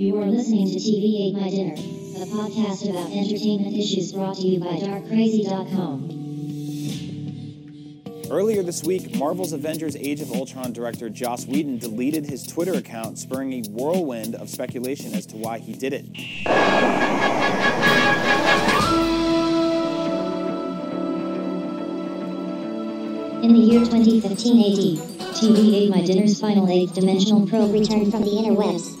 You are listening to TV Ate My Dinner, a podcast about entertainment issues brought to you by DarkCrazy.com. Earlier this week, Marvel's Avengers Age of Ultron director Joss Whedon deleted his Twitter account, spurring a whirlwind of speculation as to why he did it. In the year 2015 AD, TV Ate My Dinner's final eighth dimensional probe returned from the interwebs.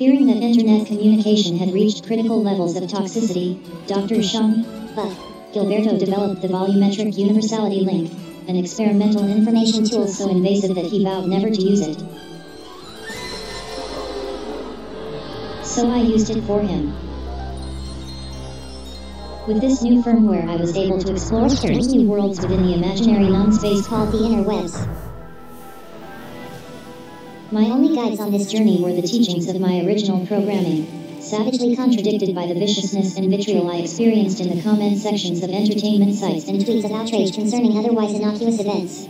Fearing that internet communication had reached critical levels of toxicity, Dr. Sean Buck Gilberto developed the volumetric universality link, an experimental information tool so invasive that he vowed never to use it. So I used it for him. With this new firmware, I was able to explore strange new worlds within the imaginary non-space called the interwebs. My only guides on this journey were the teachings of my original programming, savagely contradicted by the viciousness and vitriol I experienced in the comment sections of entertainment sites and tweets of outrage concerning otherwise innocuous events.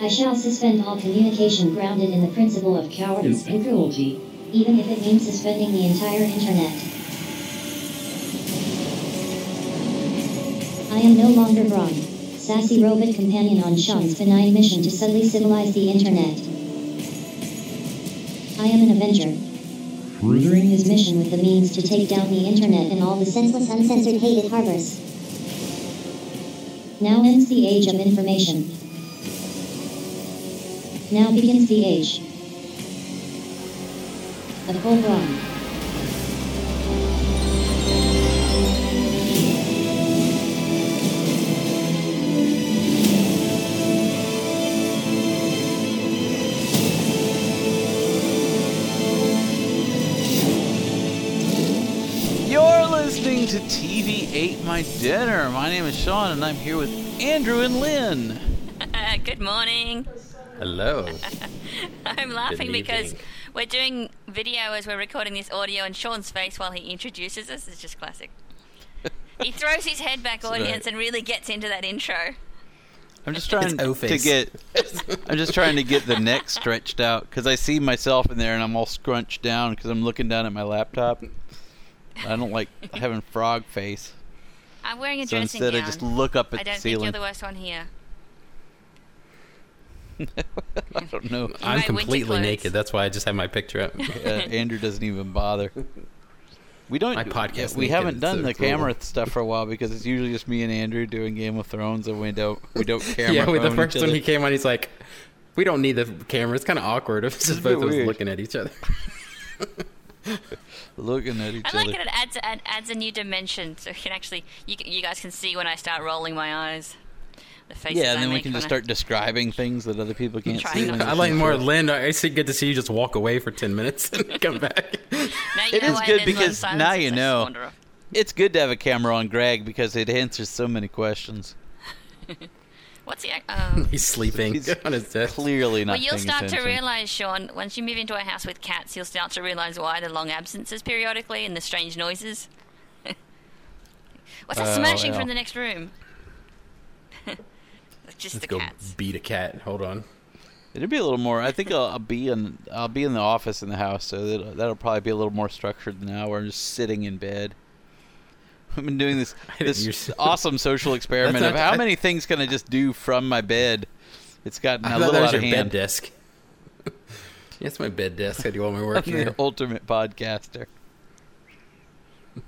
I shall suspend all communication grounded in the principle of cowardice and cruelty, even if it means suspending the entire internet. I am no longer Vron, sassy robot companion on Sean's benign mission to subtly civilize the internet. I am an Avenger, furthering his mission with the means to take down the internet and all the senseless, uncensored, hated harbors. Now ends the age of information. Now begins the age of full to TV Ate My Dinner. My name is Sean, and I'm here with Andrew and Lynn. Good morning. Hello. I'm laughing because we're doing video as we're recording this audio, and Sean's face while he introduces us is just classic. he throws his head back, audience, and really gets into that intro. I'm just trying to get. I'm just trying to get the neck stretched out because I see myself in there and I'm all scrunched down because I'm looking down at my laptop. I don't like having frog face, I'm wearing a so dressing instead gown. I just look up at I don't the think you're the worst one here. I don't know. I'm completely naked. That's why I just have my picture up. Uh, Andrew doesn't even bother. We don't. My podcast we naked, haven't done so the cool. camera stuff for a while because it's usually just me and Andrew doing Game of Thrones, and we don't we don't camera. yeah, with the first each one he came on, he's like, "We don't need the camera. It's kind of awkward if it's just both of us looking at each other." looking at each other. I like other. it. It adds add, adds a new dimension, so you can actually you, you guys can see when I start rolling my eyes. The faces Yeah, and I then we can when just I- start describing things that other people can't see. not when to- they're I like listening more to. Lynn. I see good to see you just walk away for ten minutes and come back. Now you It know is why good because now you know. It's good to have a camera on Greg because it answers so many questions. What's he? Um, he's sleeping He's on his desk. Clearly not. Well, you'll paying start to realise, Sean, once you move into a house with cats, you'll start to realise why the long absences periodically and the strange noises. What's that Oh, smashing well. from the next room? Just Let's the go cats. beat a cat. Hold on. It'll be a little more. I think I'll, I'll be in. I'll be in the office in the house, so that'll, that'll probably be a little more structured than now. Where I'm just sitting in bed. I've been doing this this awesome social experiment of not- how many things can I just do from my bed. It's gotten I a thought little that was out your of bed desk. Yes, my bed desk. I do all my I'm work the here. ultimate podcaster.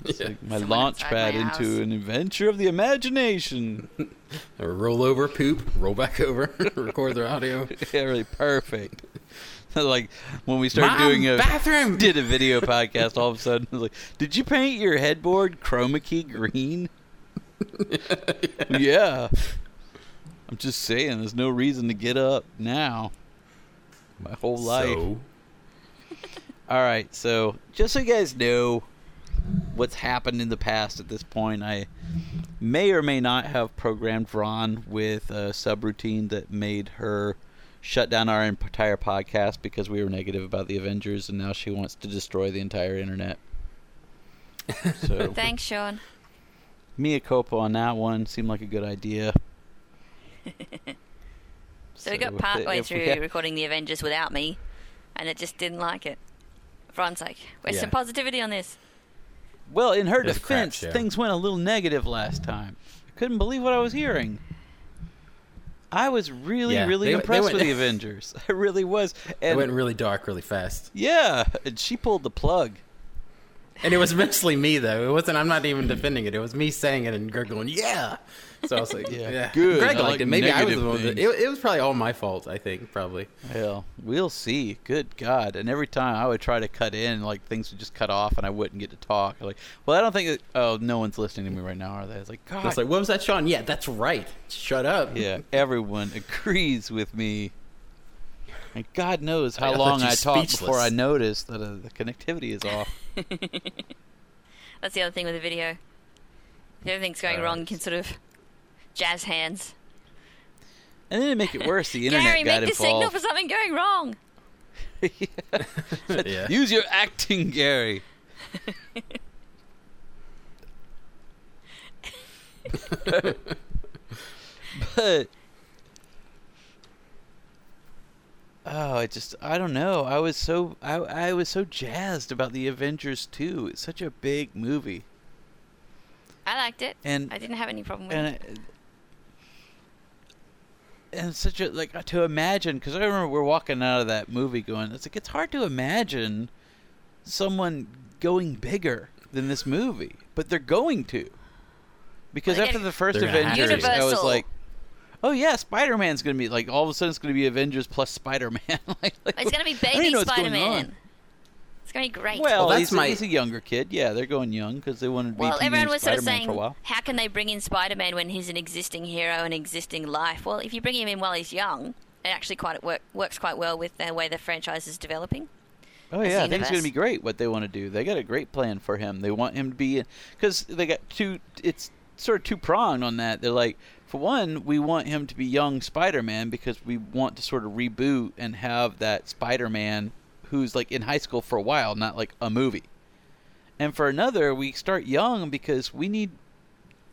It's Yeah. like my Someone launch pad my into an adventure of the imagination. roll over, poop, roll back over, record their audio. yeah, really perfect. like when we started Mom, doing a bathroom. did a video podcast, all of a sudden, like, did you paint your headboard chroma key green? yeah. I'm just saying, there's no reason to get up now. My whole life. So, All right, so just so you guys know what's happened in the past at this point, I may or may not have programmed Ron with a subroutine that made her shut down our entire podcast because we were negative about the Avengers, and now she wants to destroy the entire internet. So, Thanks, Sean. Mia Copa on that one seemed like a good idea. So we got So, part way through had- recording the Avengers without me, and it just didn't like it. For Ron's like, where's Yeah. some positivity on this? Well, in her It was a crap defense, things went a little negative last time. I couldn't believe what I was hearing. I was really, Yeah, really they- they impressed went- with the Avengers. I really was. It went really dark really fast. yeah, and she pulled the plug. And it was mostly me though. It wasn't. I'm not even defending it. It was me saying it and Greg going, "Yeah." So I was like, Yeah, "Yeah, good. Greg I liked like it. Maybe I was the one. That, it, it was probably all my fault. I think probably. Hell, we'll see. Good God! And every time I would try to cut in, like things would just cut off, and I wouldn't get to talk. Like, well, I don't think. It, oh, no one's listening to me right now, are they? It's like, God. I was like, "What was that, Sean?" Yeah, that's right. Shut up. yeah, everyone agrees with me. And God knows how I long I talked before. I noticed that uh, the connectivity is off. That's the other thing with the video. If everything's going Uh, wrong, you can sort of jazz hands. And then to make it worse, the internet Gary, got make the signal for something going wrong. yeah. Use your acting, Gary. but oh, I just I don't know. I was so I I was so jazzed about the Avengers 2. It's such a big movie. I liked it. And I didn't have any problem with and it. It, and such a like to imagine because I remember we're walking out of that movie going, it's like it's hard to imagine someone going bigger than this movie, but they're going to. Because Well, they after the first They're gonna have Avengers, to. I was like, "Oh yeah, Spider Man's gonna be like all of a sudden it's gonna be Avengers plus Spider Man." like, like, It's going to be I baby know what's going Spider Man. On. It's going to be great. Well, Well, that's he's, a- my- he's a younger kid. Yeah, they're going young because they wanted to be Well, teenage everyone was sort of Spider-Man saying, for a while. how can they bring in Spider-Man when he's an existing hero and existing life? Well, if you bring him in while he's young, it actually quite work, works quite well with the way the franchise is developing. Oh yeah, the I think it's going to be great what they want to do. They got a great plan for him. They want him to be because they got two. It's sort of two pronged on that. They're like, for one, we want him to be young Spider-Man because we want to sort of reboot and have that Spider-Man who's like in high school for a while, not like a movie. And for another, we start young because we need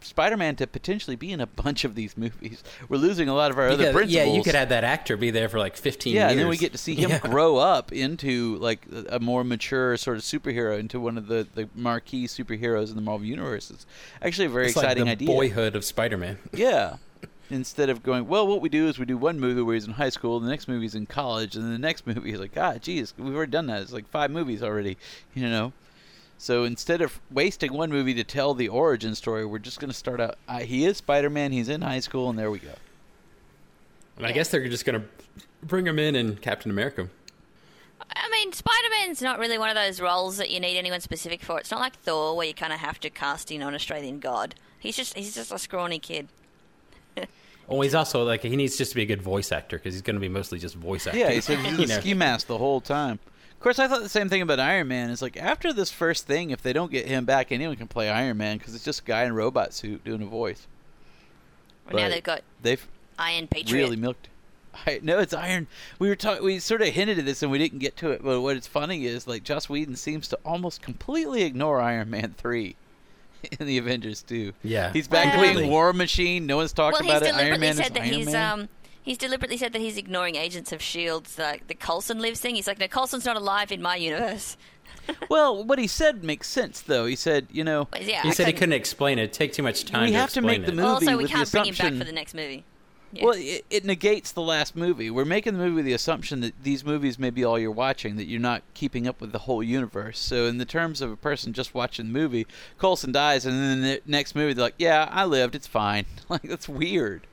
Spider-Man to potentially be in a bunch of these movies. We're losing a lot of our other Yeah, principles. yeah, you could have that actor be there for like 15 Yeah, years. and then we get to see him Yeah. grow up into like a more mature sort of superhero, into one of the, the marquee superheroes in the Marvel universe. It's actually a very It's exciting like the idea. boyhood of Spider-Man. Yeah. Instead of going, well, what we do is we do one movie where he's in high school, the next movie he's in college, and then the next movie is like, ah, geez, we've already done that. It's like five movies already, you know. So instead of wasting one movie to tell the origin story, we're just going to start out. Uh, he is Spider-Man. He's in high school, and there we go. And I guess they're just gonna bring him in in Captain America. I mean, Spider-Man's not really one of those roles that you need anyone specific for. It's not like Thor, where you kind of have to cast in an Australian god. He's just he's just a scrawny kid. Oh, he's also like he needs just to be a good voice actor because he's going to be mostly just voice acting. Yeah, he said he's You a know. ski mask the whole time. Of course, I thought the same thing about Iron Man. It's like after this first thing, if they don't get him back, anyone can play Iron Man because it's just a guy in a robot suit doing a voice. Well, now they've got They've Iron Patriot. really milked. I, no, it's Iron. We were talking. We sort of hinted at this and we didn't get to it. But what it's funny is like Joss Whedon seems to almost completely ignore Iron Man three in the Avengers too. Yeah, He's back Well- playing War Machine. No one's talked well, he's about it. Iron deliberately Man said is that Iron he's Man. um he's deliberately said that he's ignoring Agents of Shield's like the Coulson lives thing. He's like, no, Coulson's not alive in my universe. Well, what he said makes sense though. He said, you know, yeah, he I said he couldn't- couldn't explain it. It'd take too much time. We to have to make explain the it. movie Also, we with can't bring him back for the next movie. Yeah. Well, it, it negates the last movie. We're making the movie with the assumption that these movies may be all you're watching, that you're not keeping up with the whole universe. So, in the terms of a person just watching the movie, Coulson dies, and then the next movie they're like, "Yeah, I lived. It's fine." like that's weird.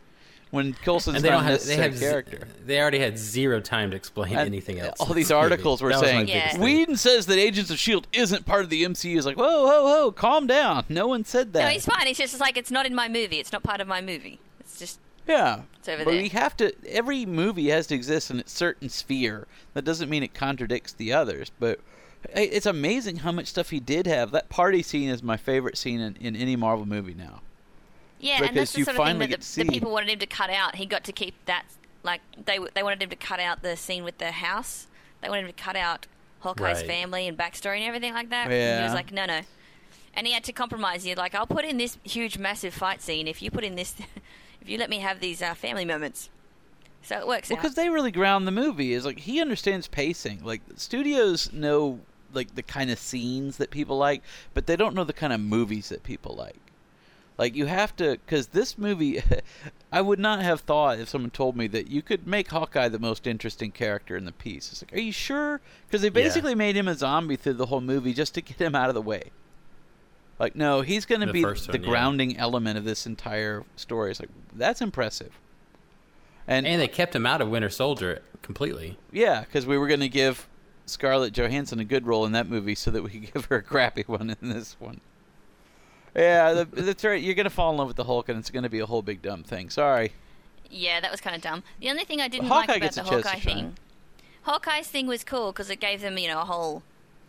When Coulson's and they not don't have. They necessary have. z- character. They already had zero time to explain And anything else. All these Maybe. articles were That saying biggest Yeah. Whedon says that Agents of Shield isn't part of the MCU. Is like, whoa, whoa, whoa, calm down. No one said that. No, he's fine. He's just like it's not in my movie. It's not part of my movie. It's just Yeah. It's over but there. we have to every movie has to exist in a certain sphere. That doesn't mean it contradicts the others, but it's amazing how much stuff he did have. That party scene is my favorite scene in, in any Marvel movie now. yeah, Because and that's the you sort of thing finally that the, the people wanted him to cut out. He got to keep that. Like they they wanted him to cut out the scene with the house. They wanted him to cut out Hawkeye's Right. family and backstory and everything like that. And he was like, no, no. And he had to compromise. He's like, I'll put in this huge, massive fight scene if you put in this, if you let me have these uh, family moments. So it works Well, because they really ground the movie. Is like he understands pacing. Like studios know like the kind of scenes that people like, but they don't know the kind of movies that people like. Like you have to, because this movie, I would not have thought if someone told me that you could make Hawkeye the most interesting character in the piece. It's like, are you sure? Because they basically made him a zombie through the whole movie just to get him out of the way. Like, no, he's going to be first the one, yeah. grounding element of this entire story. It's like that's impressive. And, And they kept him out of Winter Soldier completely. yeah, because we were going to give Scarlett Johansson a good role in that movie so that we could give her a crappy one in this one. Yeah, the, that's right. You're going to fall in love with the Hulk, and it's going to be a whole big dumb thing. Sorry. Yeah, that was kind of dumb. The only thing I didn't Hawkeye like about the a Hawkeye thing, Hawkeye's thing was cool because it gave them, you know, a whole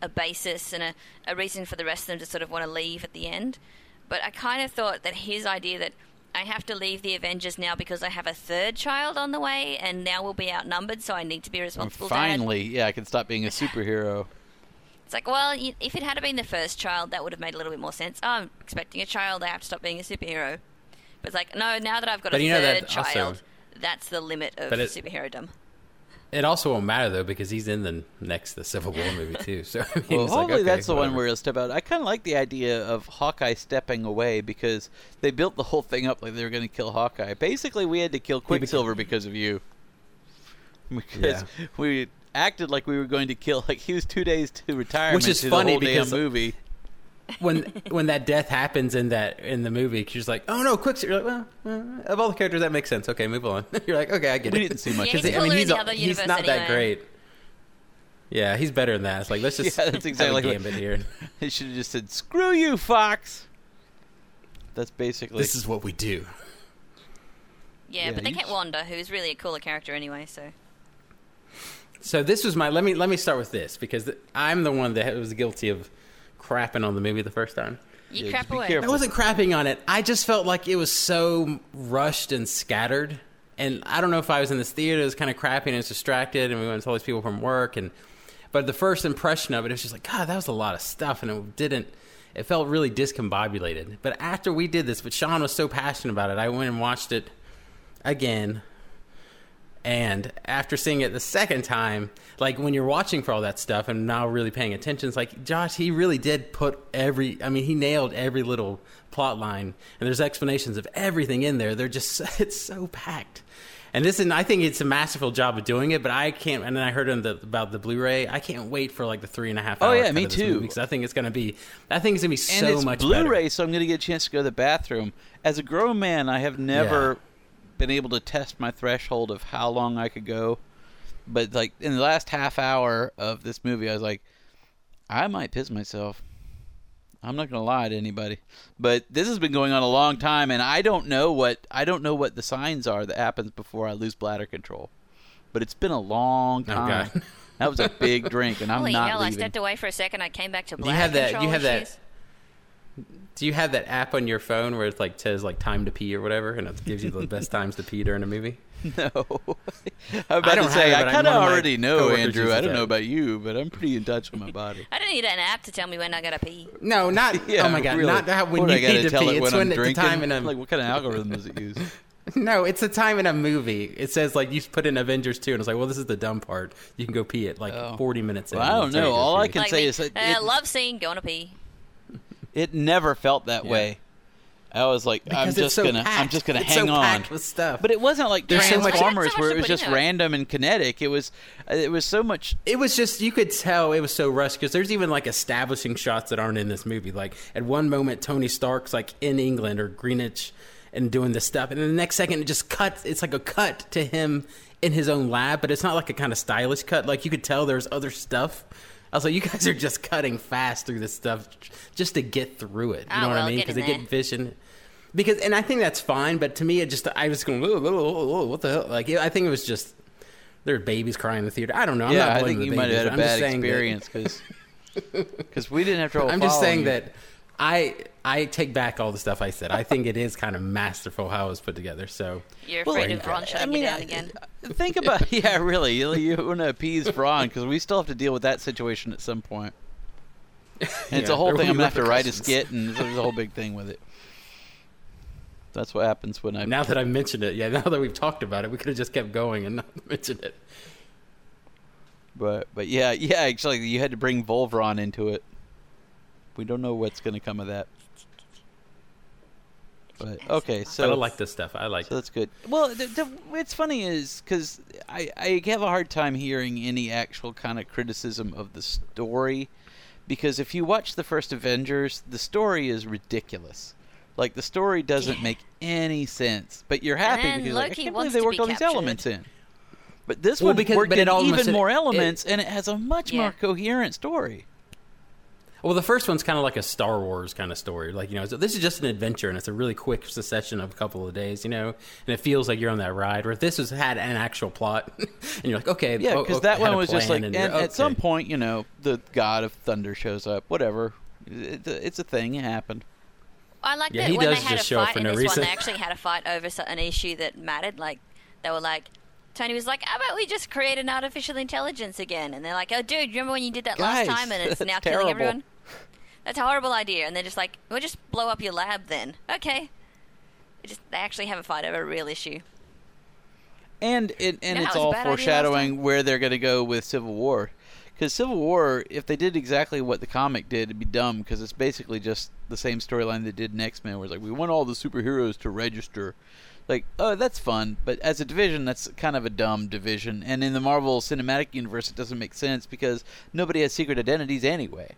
a basis and a, a reason for the rest of them to sort of want to leave at the end. But I kind of thought that his idea that I have to leave the Avengers now because I have a third child on the way, and now we'll be outnumbered, so I need to be responsible dad. Finally, yeah, I can stop being a superhero. It's like, well, y- if it had been the first child, that would have made a little bit more sense. Oh, I'm expecting a child, I have to stop being a superhero. But it's like, no, now that I've got But a you know third that also- child, that's the limit of But it- superhero-dom. It also won't matter though because he's in the next the Civil War movie too. So I mean, Well, it's like, hopefully okay, that's the one whatever. where he'll step out. I kind of like the idea of Hawkeye stepping away because they built the whole thing up like they were going to kill Hawkeye. Basically, we had to kill Quicksilver because of you. Because Yeah. we acted like we were going to kill, like he was two days to retirement. Which is funny the whole because- damn movie. When when that death happens in that in the movie, she's like, "Oh no, quick!" You're like, "Well, uh, of all the characters, that makes sense." Okay, move on. You're like, "Okay, I get We it." didn't see much Yeah, he's. I mean, he's a- he's universe not that great. Yeah, he's better than that. It's like let's just Yeah, that's exactly have a gambit here. They should have just said, "Screw you, Fox." That's basically. This is what we do. Yeah, Yeah, but they you kept Wanda, who's really a cooler character anyway. So So this was my let me let me start with this because th- I'm the one that was guilty of crapping on the movie the first time. you Yeah, crap just away. careful. I wasn't crapping on it. I just felt like it was so rushed and scattered. And I don't know if I was in this theater, it was kind of crappy and I was distracted, and we went to all these people from work. And but the first impression of it, it was just like, God, that was a lot of stuff, and it didn't. It felt really discombobulated. But after we did this, but Sean was so passionate about it, I went and watched it again. And after seeing it the second time, like when you're watching for all that stuff and now really paying attention, it's like Joss, he really did put every. I mean, he nailed every little plot line, and there's explanations of everything in there. They're just it's so packed. And this, and I think it's a masterful job of doing it. But I can't. And then I heard the, about the Blu-ray. I can't wait for like the three and a half. Oh, yeah, me too. Because I think it's gonna be. I think it's gonna be and so much Blu-ray, better. so I'm going to get a chance to go to the bathroom. As a grown man, I have never Yeah. Been able to test my threshold of how long I could go. But like in the last half hour of this movie, I was like, I might piss myself. I'm not going to lie to anybody. But this has been going on a long time, and I don't know what I don't know what the signs are that happens before I lose bladder control. But it's been a long time. God. that was a big drink, and I'm Holy not hell! I stepped away for a second. I came back to you black have that- control you have that- issues. Do you have that app on your phone where it like says like time to pee or whatever, and it gives you the best times to pee during a movie? No. I'm about don't to say, have it, I kind of one of my already know, Andrew. I don't know about you, but I'm pretty in touch with my body. I don't need an app to tell me when I gotta pee. No, not. Yeah, oh my god, really. not that when What, you I need to tell pee. it It's when when I'm it's the time in a Like, what kind of algorithm does it use? no, it's a time in a movie. It says like you put in Avengers two, and it's like, well, this is the dumb part. You can go pee it like Oh. forty minutes. Well, in. I don't know. All I can like say me. is that uh, it- love scene, going to pee. It never felt that Yeah. way. I was like, I'm just so gonna, I'm just gonna It's hang so on. with stuff. But it wasn't like There's so much- Transformers So much where it was just into random and kinetic. It was, it was so much. It was just you could tell it was so rushed because there's even like establishing shots that aren't in this movie. Like at one moment, Tony Stark's like in England or Greenwich and doing this stuff, and then the next second it just cuts. It's like a cut to him in his own lab, but it's not like a kind of stylish cut. Like you could tell there's other stuff. I was like, you guys are just cutting fast through this stuff just to get through it. You Ah, know what well, I mean? Because they there. get vision. Because and I think that's fine, but to me it just I was going, whoa, whoa, whoa, whoa, what the hell? Like I think it was just there were babies crying in the theater. I don't know. I'm yeah, not I think the you might have had a I'm bad saying that- experience because because we didn't have trouble. I'm just saying you. that I I take back all the stuff I said. I think it is kind of masterful how it was put together. So You're Well, afraid like, of Ron I mean, you down again. Think about yeah, really. You, you want to appease Ron because we still have to deal with that situation at some point. And it's Yeah, a whole thing. I'm gonna have to write a skit, and there's a whole big thing with it. That's what happens when I. Now that I've mentioned it, yeah, now that we've talked about it, we could have just kept going and not mentioned it. But but yeah yeah actually you had to bring Vul-Vron into it. We don't know what's going to come of that. But okay, so but I like this stuff. I like So it. that's good. Well, the, the, what's funny is because I, I have a hard time hearing any actual kind of criticism of the story, because if you watch the first Avengers, the story is ridiculous. Like the story doesn't Yeah. make any sense, but you're happy then because you're like, I can't believe they worked be all these elements in. But this Well, one because- worked but in it even it- more it- elements, and it has a much Yeah. more coherent story. Well, the first one's kind of like a Star Wars kind of story. Like, you know, so this is just an adventure and it's a really quick succession of a couple of days, you know, and it feels like you're on that ride. Where this has had an actual plot and you're like, okay, Yeah, because oh, that one was just like, plan and, you're- at some point, you know, the god of thunder shows up. Whatever, it's a, it's a thing. It happened. I like Yeah, that he when does they had a just show up fight for in no this reason. one, they actually had a fight over an issue that mattered. Like they were like, Tony was like, "How about we just create an artificial intelligence again?" And they're like, "Oh, dude, remember when you did that Guys, last time and it's now terrible. killing everyone?" That's a horrible idea. And they're just like, "We'll just blow up your lab then." Okay. It just they actually have a fight over a real issue. And it, and No, it's it all bad idea last foreshadowing where they're going to go with Civil War. Because Civil War, if they did exactly what the comic did, it'd be dumb. Because it's basically just the same storyline they did in X Men, where it's like we want all the superheroes to register. Like, oh, that's fun, but as a division, that's kind of a dumb division. And in the Marvel Cinematic Universe, it doesn't make sense because nobody has secret identities anyway.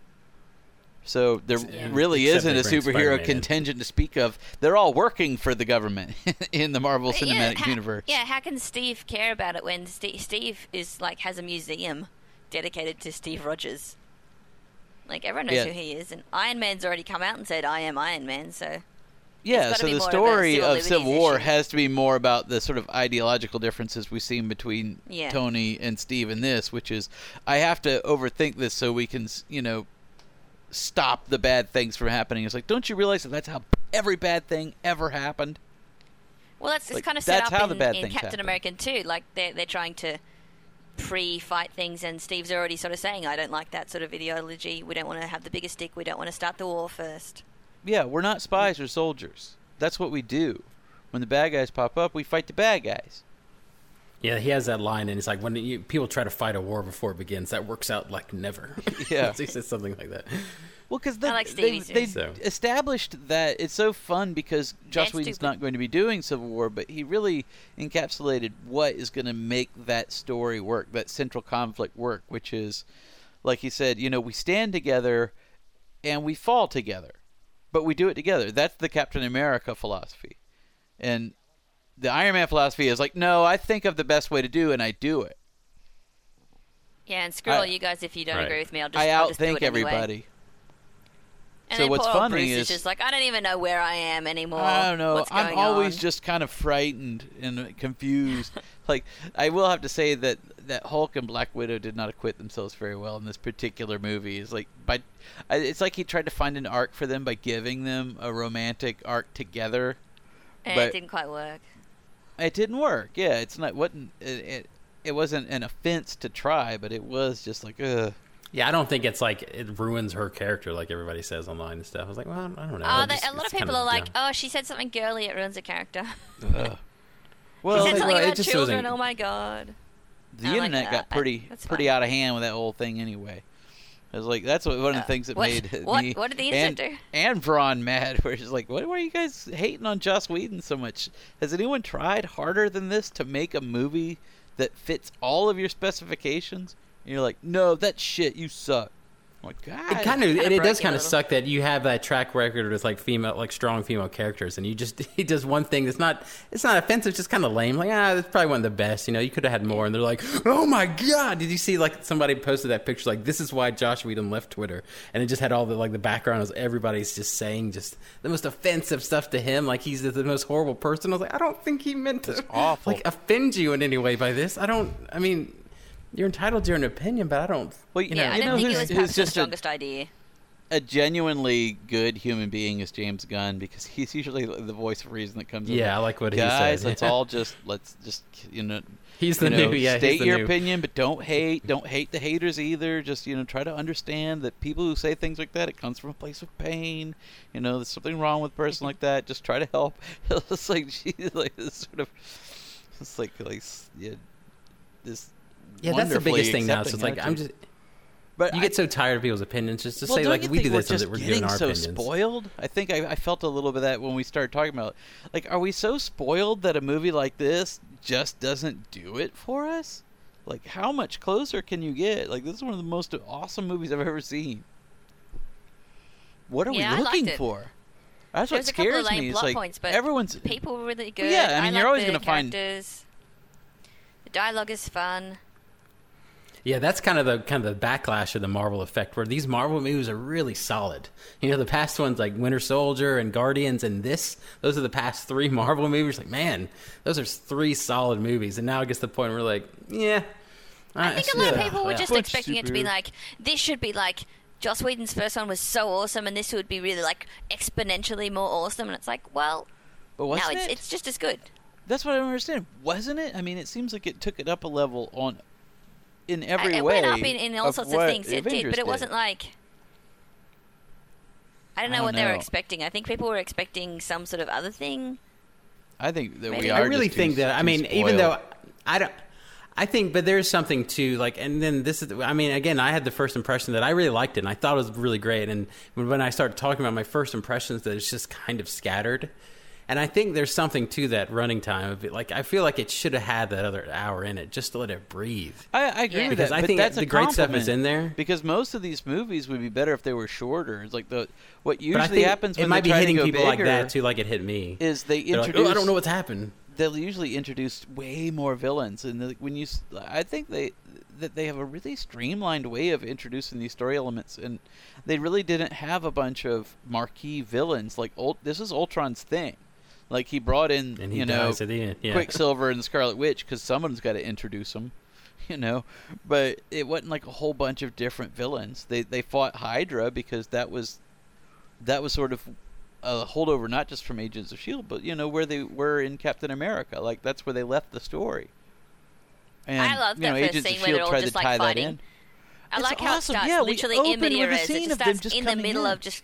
So there Yeah. really Except isn't a superhero Spider-Man in. contingent to speak of. They're all working for the government in the Marvel But yeah, Cinematic how- Universe. Yeah, how can Steve care about it when Steve, Steve is like has a museum dedicated to Steve Rogers? Like everyone knows Yeah. who he is, and Iron Man's already come out and said, "I am Iron Man." So Yeah, gotta so the more story civil of liberties Civil War issue. has to be more about the sort of ideological differences we've seen between Yeah. Tony and Steve in this, which is I have to overthink this so we can, you know, stop the bad things from happening. It's like, don't you realize that that's how every bad thing ever happened? Well, that's it's Like, kind of set up in, the bad in Captain happen. American too. Like they're they're trying to pre-fight things, and Steve's already sort of saying, "I don't like that sort of ideology. We don't want to have the biggest stick. We don't want to start the war first. Yeah, we're not spies or soldiers. That's what we do. When the bad guys pop up, we fight the bad guys. Yeah, he has that line, and it's like when you, people try to fight a war before it begins, that works out like never. Yeah. he says something like that. Well, because I like they, they. So- established that it's so fun because Joss That's Whedon's stupid. not going to be doing Civil War, but he really encapsulated what is going to make that story work, that central conflict work, which is, like he said, you know, we stand together and we fall together, but we do it together. That's the Captain America philosophy, and the Iron Man philosophy is like, no, I think of the best way to do, and I do it. Yeah, and screw I- all you guys if you don't Right. agree with me. I'll just I I'll just do outthink it anyway. everybody. And So then what's poor funny Bruce is- just like, I don't even know where I am anymore. I don't know. What's I'm always on? just kind of frightened and confused. like I will have to say that that Hulk and Black Widow did not acquit themselves very well in this particular movie. It's like by, it's like he tried to find an arc for them by giving them a romantic arc together. and but- it didn't quite work. It didn't work. Yeah, it's not wasn't it. it it wasn't an offense to try, but it was just like, ugh. Yeah, I don't think it's like it ruins her character like everybody says online and stuff. I was like, well, I don't know. Oh, It they, just- a lot of people kind are like, yeah. oh, she said something girly, it ruins her character. ugh. she Well, said something well, it about just children. wasn't- Oh my god. the I'm like, internet uh, got pretty that's pretty out of hand with that whole thing anyway. It was like that's what, one of the Uh, things that what- made what- me what did the and, do? and Vron mad. Where she's like, "What why are you guys hating on Joss Whedon so much? Has anyone tried harder than this to make a movie that fits all of your specifications?" And you're like, "No, that shit. You suck." Like, God, It kind of it, it does kind of suck that you have that track record with like female like strong female characters and you just he does one thing that's not it's not offensive it's just kind of lame like ah that's probably one of the best you know you could have had more and they're like oh my god did you see like somebody posted that picture like this is why Joss Whedon left Twitter and it just had all the like the background was everybody's just saying just the most offensive stuff to him like he's the, the most horrible person I was like I don't think he meant to awful. like offend you in any way by this I don't I mean you're entitled to your own opinion but I don't Well, you Yeah, Yeah, know I you don't know think who's- it was who's perhaps the just a- strongest idea. a genuinely good human being is James Gunn because he's usually the voice of reason that comes. in. Yeah, I like what he says. guys. let's all just let's just you know. He's the you know, new- yeah, State your new- opinion, but don't hate. Don't hate the haters either. Just you know, try to understand that people who say things like that, it comes from a place of pain. You know, there's something wrong with a person like that. Just try to help. it's like she's like this sort of. It's like like yeah, this. Yeah, that's the biggest thing now. So it's accepting like I'm just. But You I- get so tired of people's opinions just to well, say like we do think we're this just we're getting our so opinions. spoiled. I think I, I felt a little bit of that when we started talking about, it. like, are we so spoiled that a movie like this just doesn't do it for us? Like, how much closer can you get? Like, this is one of the most awesome movies I've ever seen. What are Yeah, we looking for? That's There what was a couple scares of lame me. It's plot like points, but everyone's People were really good. yeah, I mean, you're like always gonna find- characters. The dialogue is fun. Yeah, that's kind of the kind of the backlash of the Marvel effect, where these Marvel movies are really solid. You know, the past ones like Winter Soldier and Guardians, and this, those are the past three Marvel movies. Like, man, those are three solid movies. And now it gets to the point where we're like, yeah, I think a lot of people were just Bunch expecting it to be like this should be like Joss Whedon's first one was so awesome, and this would be really like exponentially more awesome. And it's like, well, but wasn't it's it? it's just as good. That's what I don't understand. Wasn't it? I mean, it seems like it took it up a level on in every it way. went up in, in all of sorts of things. It did, but it wasn't like. I don't I know don't what they were expecting. I think people were expecting some sort of other thing. I think that we are. I really just too- think that. I too mean, even though. I don't. I think, but there's something to like, and then this is. I mean, again, I had the first impression that I really liked it, and I thought it was really great. And when when I started talking about my first impressions, that it's just kind of scattered. And I think there's something to that running time of it. Like, I feel like it should have had that other hour in it just to let it breathe. I, I agree Yeah. with Because that. I but think that's the great stuff is in there. Because most of these movies would be better if they were shorter. It's like the what usually think happens it might be hitting people bigger like that too, like it hit me. is they They're like, introduce. oh, I don't know what's happened. They'll usually introduce way more villains, and the, when you, s- I think they that they have a really streamlined way of introducing these story elements, and they really didn't have a bunch of marquee villains like Ult- this is Ultron's thing. Like he brought in, And he you know, at the end. Yeah. Quicksilver and the Scarlet Witch because someone's got to introduce them, you know. But it wasn't like a whole bunch of different villains. They they fought Hydra because that was that was sort of a holdover not just from Agents of Shield, but you know where they were in Captain America. Like that's where they left the story. And I love you that know, first Agents scene of where they're Shield all tried just to like tie that fighting. in. I It's like how awesome. it starts Yeah, literally open in with a mid-eras. scene It of them just in the middle in. of just.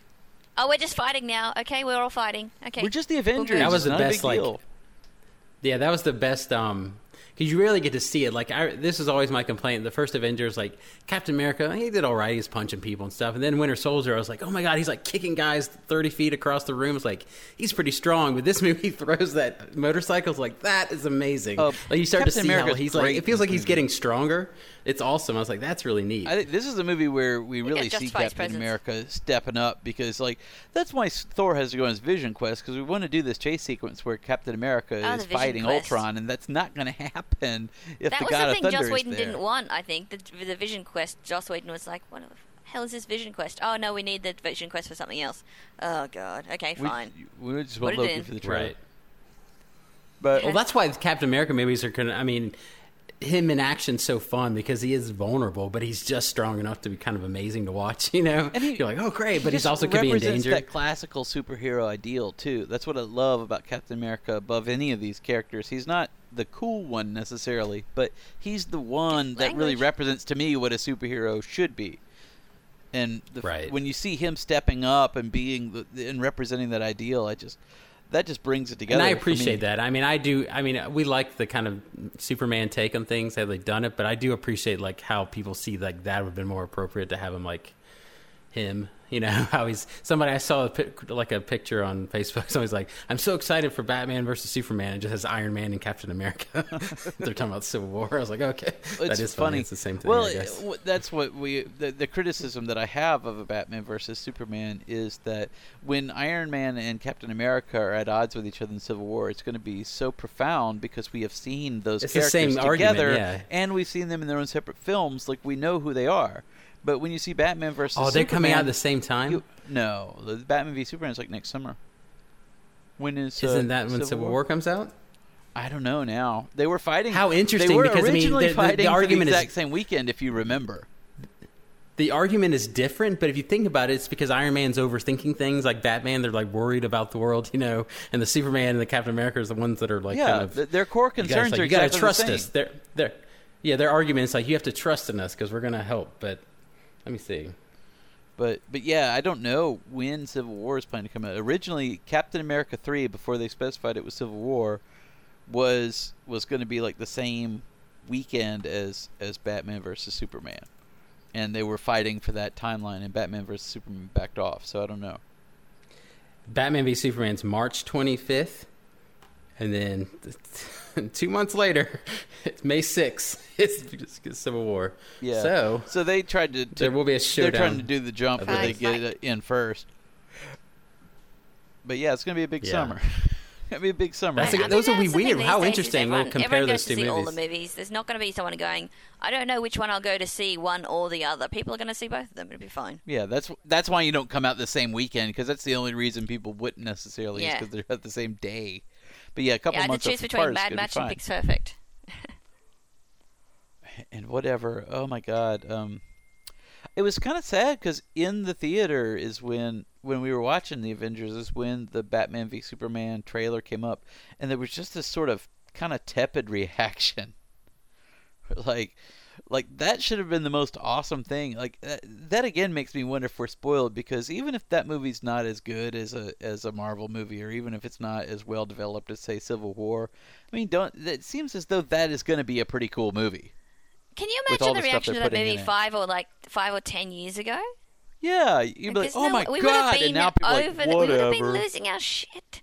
Oh, we're just fighting now. Okay, we're all fighting. Okay. We're just the Avengers. That was the not best, like, deal. Yeah, that was the best. Um, because you rarely get to see it. Like, I, this is always my complaint. The first Avengers, like Captain America, he did all right. He's punching people and stuff. And then Winter Soldier, I was like, oh my god, he's like kicking guys thirty feet across the room. It's like he's pretty strong. But this movie throws that motorcycles like that is amazing. Uh, like you start Captain to see how he's like. It feels like he's getting stronger. It's awesome. I was like, that's really neat. I think this is a movie where we really see Captain presence. America stepping up because, like, that's why Thor has to go on his Vision Quest because we want to do this chase sequence where Captain America Oh, is fighting Quest. Ultron, and that's not going to happen if that the was God the of Thunder Joss Whedon there. didn't want. I think the, the Vision Quest. Joss Whedon was like, "What the hell is this Vision Quest? Oh no, we need the Vision Quest for something else." Oh god. Okay, fine. we were just Put it looking for the trailer. right. But Well, that's why Captain America movies are gonna. I mean, him in action so fun because he is vulnerable, but he's just strong enough to be kind of amazing to watch. You know, And he- you're like, oh great, but He he's also could be in danger. that classical superhero ideal too. That's what I love about Captain America above any of these characters. He's not the cool one necessarily, but he's the one that really represents to me what a superhero should be. And the, Right. when you see him stepping up and being the, and representing that ideal, I just that just brings it together. and I appreciate me. that. I mean, I do. I mean, we like the kind of Superman take on things how they've done it, but I do appreciate like how people see like that would have been more appropriate to have him like him. You know how he's somebody I saw a pic, like a picture on Facebook. Somebody's like, "I'm so excited for Batman versus Superman." It just has Iron Man and Captain America. They're talking about Civil War. I was like, "Okay, that it's is funny. It's the same thing." Well, I guess. that's what we the, the criticism that I have of a Batman versus Superman is that when Iron Man and Captain America are at odds with each other in Civil War, it's going to be so profound because we have seen those It's characters same argument, together, yeah. and we've seen them in their own separate films. Like we know who they are. But when you see Batman versus oh, they're coming out at the same time. you- no, the Batman v Superman is like next summer. When is uh, Isn't that when Civil, War? comes out? I don't know now. They were fighting. How interesting! They were because, I mean, originally the- the- the fighting argument the is- exact same weekend, if you remember. the argument is different, but if you think about it, it's because Iron Man's overthinking things. Like Batman, they're like worried about the world, you know, and the Superman and the Captain America are the ones that are like yeah, kind of th- their core you concerns guys, like, are you gotta trust us. They're, they're, yeah, their argument is like you have to trust in us because we're gonna help. But let me see. But but yeah, I don't know when Civil War is planning to come out. Originally, Captain America three, before they specified it was Civil War, was was going to be like the same weekend as as Batman versus Superman, and they were fighting for that timeline, and Batman versus Superman backed off. So I don't know. Batman v Superman's March 25th, and then two months later, it's May 6th. It's, it's Civil War. Yeah. So So they tried to. to there will be a showdown. They're trying to do the jump where they get it in first. But yeah, it's going to be a big Yeah. summer. gonna be a big summer. That's I a- mean, those would be that's weird. How days is interesting. We'll Everyone, compare everyone those goes to two see all the movies. movies. There's not going to be someone going, I don't know which one I'll go to see, one or the other. People are going to see both of them. It'll be fine. Yeah, that's that's why you don't come out the same weekend because that's the only reason people wouldn't necessarily Yeah. because they're at the same day. But yeah, a couple yeah, I had to months choose apart between is Mad gonna be Max and. Pitch Perfect. and whatever. Oh my god. Um, it was kind of sad because in the theater is when when we were watching the Avengers is when the Batman v Superman trailer came up, and there was just this sort of kind of tepid reaction. like, like that should have been the most awesome thing. Like that, that again makes me wonder if we're spoiled because even if that movie's not as good as a as a Marvel movie, or even if it's not as well developed as say Civil War, I mean, don't it seems as though that is going to be a pretty cool movie. Can you imagine the the reaction to that movie five or like five or ten years ago? Yeah, you'd be like, "Oh no- my we would have god!" been And now people over like, the- we would have been losing our shit.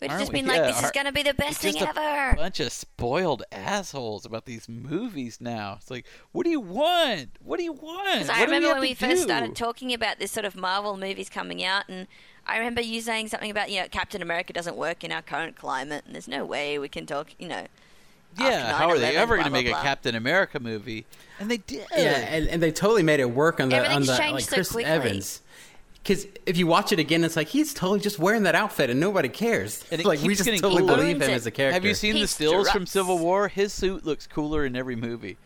We'd just been like, Yeah, "This is going to be the best It's thing just a ever." bunch of spoiled assholes about these movies now. It's like, what do you want? What do you want? Because What I do remember have when to we first started talking about this sort of Marvel movies coming out, and I remember you saying something about, you know, Captain America doesn't work in our current climate, and there's no way we can talk, you know. Yeah, how are they ever going to make blah, a. Captain America movie? And they did. Yeah, and, and they totally made it work on the on the changed like so Chris quickly. Evans. Because if you watch it again, it's like he's totally just wearing that outfit and nobody cares. And it like we just getting totally cooler. believe him as a character. Have you seen the He's stills from Civil War? His suit looks cooler in every movie.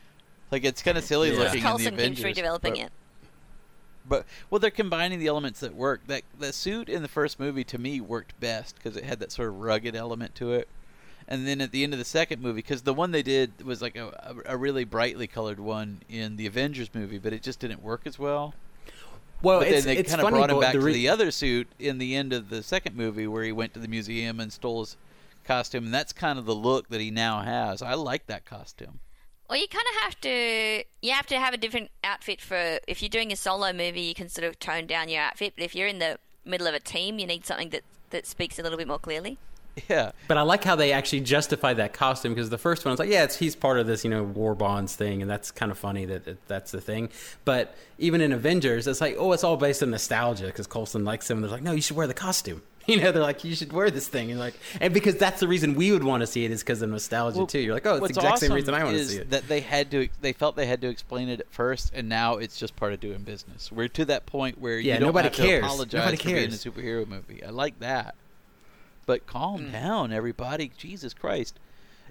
Like it's kind of silly Yeah. looking in Coulson the keeps Avengers. redeveloping but- it. But well, they're combining the elements that work. That the suit in the first movie to me worked best because it had that sort of rugged element to it. And then at the end of the second movie, because the one they did was like a, a, a really brightly colored one in the Avengers movie, but it just didn't work as well. Well, but it's, then they kind of brought him back the to the other suit in the end of the second movie, where he went to the museum and stole his costume, and that's kind of the look that he now has. I like that costume. Well, you kind of have to. You have to have a different outfit for. If you're doing a solo movie, you can sort of tone down your outfit. But if you're in the middle of a team, you need something that that speaks a little bit more clearly. Yeah, But I like how they actually justify that costume because the first one was like, yeah, it's, he's part of this, you know, war bonds thing, and that's kind of funny that, that that's the thing. But even in Avengers, it's like, oh, it's all based on nostalgia because Coulson likes him. And they're like, no, you should wear the costume. You know, they're like, you should wear this thing, and like, and because that's the reason we would want to see it is because of nostalgia Well, too. You're like, oh, it's the exact same reason I want to see it. That they had to, they felt they had to explain it at first, and now it's just part of doing business. We're to that point where Yeah, you don't nobody have cares. to apologize Nobody for being a superhero movie. I like that. But calm Mm. down, everybody. Jesus Christ.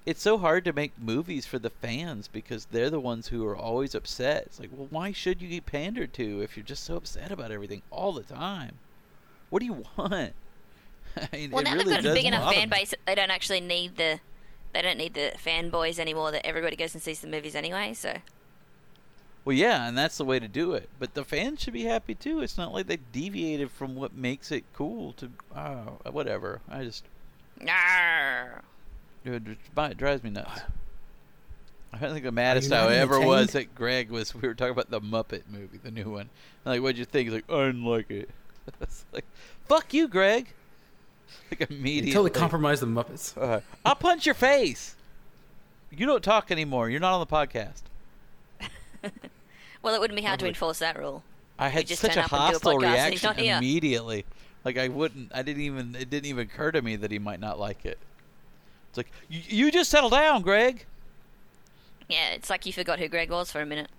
It's so hard to make movies for the fans because they're the ones who are always upset. It's like, well, why should you get pandered to if you're just so upset about everything all the time? What do you want? I mean, Well, now really they've got a big enough fan base they don't actually need the. They don't need the fanboys anymore. That everybody goes and sees the movies anyway. So Well, yeah, and that's the way to do it. But the fans should be happy too. It's not like they deviated from what makes it cool to. Oh, whatever. I just. Arr. It it drives me nuts. I don't think the maddest I ever was entertained? that Greg was. We were talking about the Muppet movie, the new one. I'm like, what'd you think? He's like, I didn't like it. it's like, fuck you, Greg. Like You immediately. totally compromised the Muppets. Uh, I'll punch your face. You don't talk anymore. You're not on the podcast. Well, it wouldn't be hard to enforce that rule. I had just such turn a up and do a hostile podcast and reaction immediately. Like I wouldn't. I didn't even. It didn't even occur to me that he might not like it. It's like you, you just settle down, Greg. Yeah, it's like you forgot who Greg was for a minute.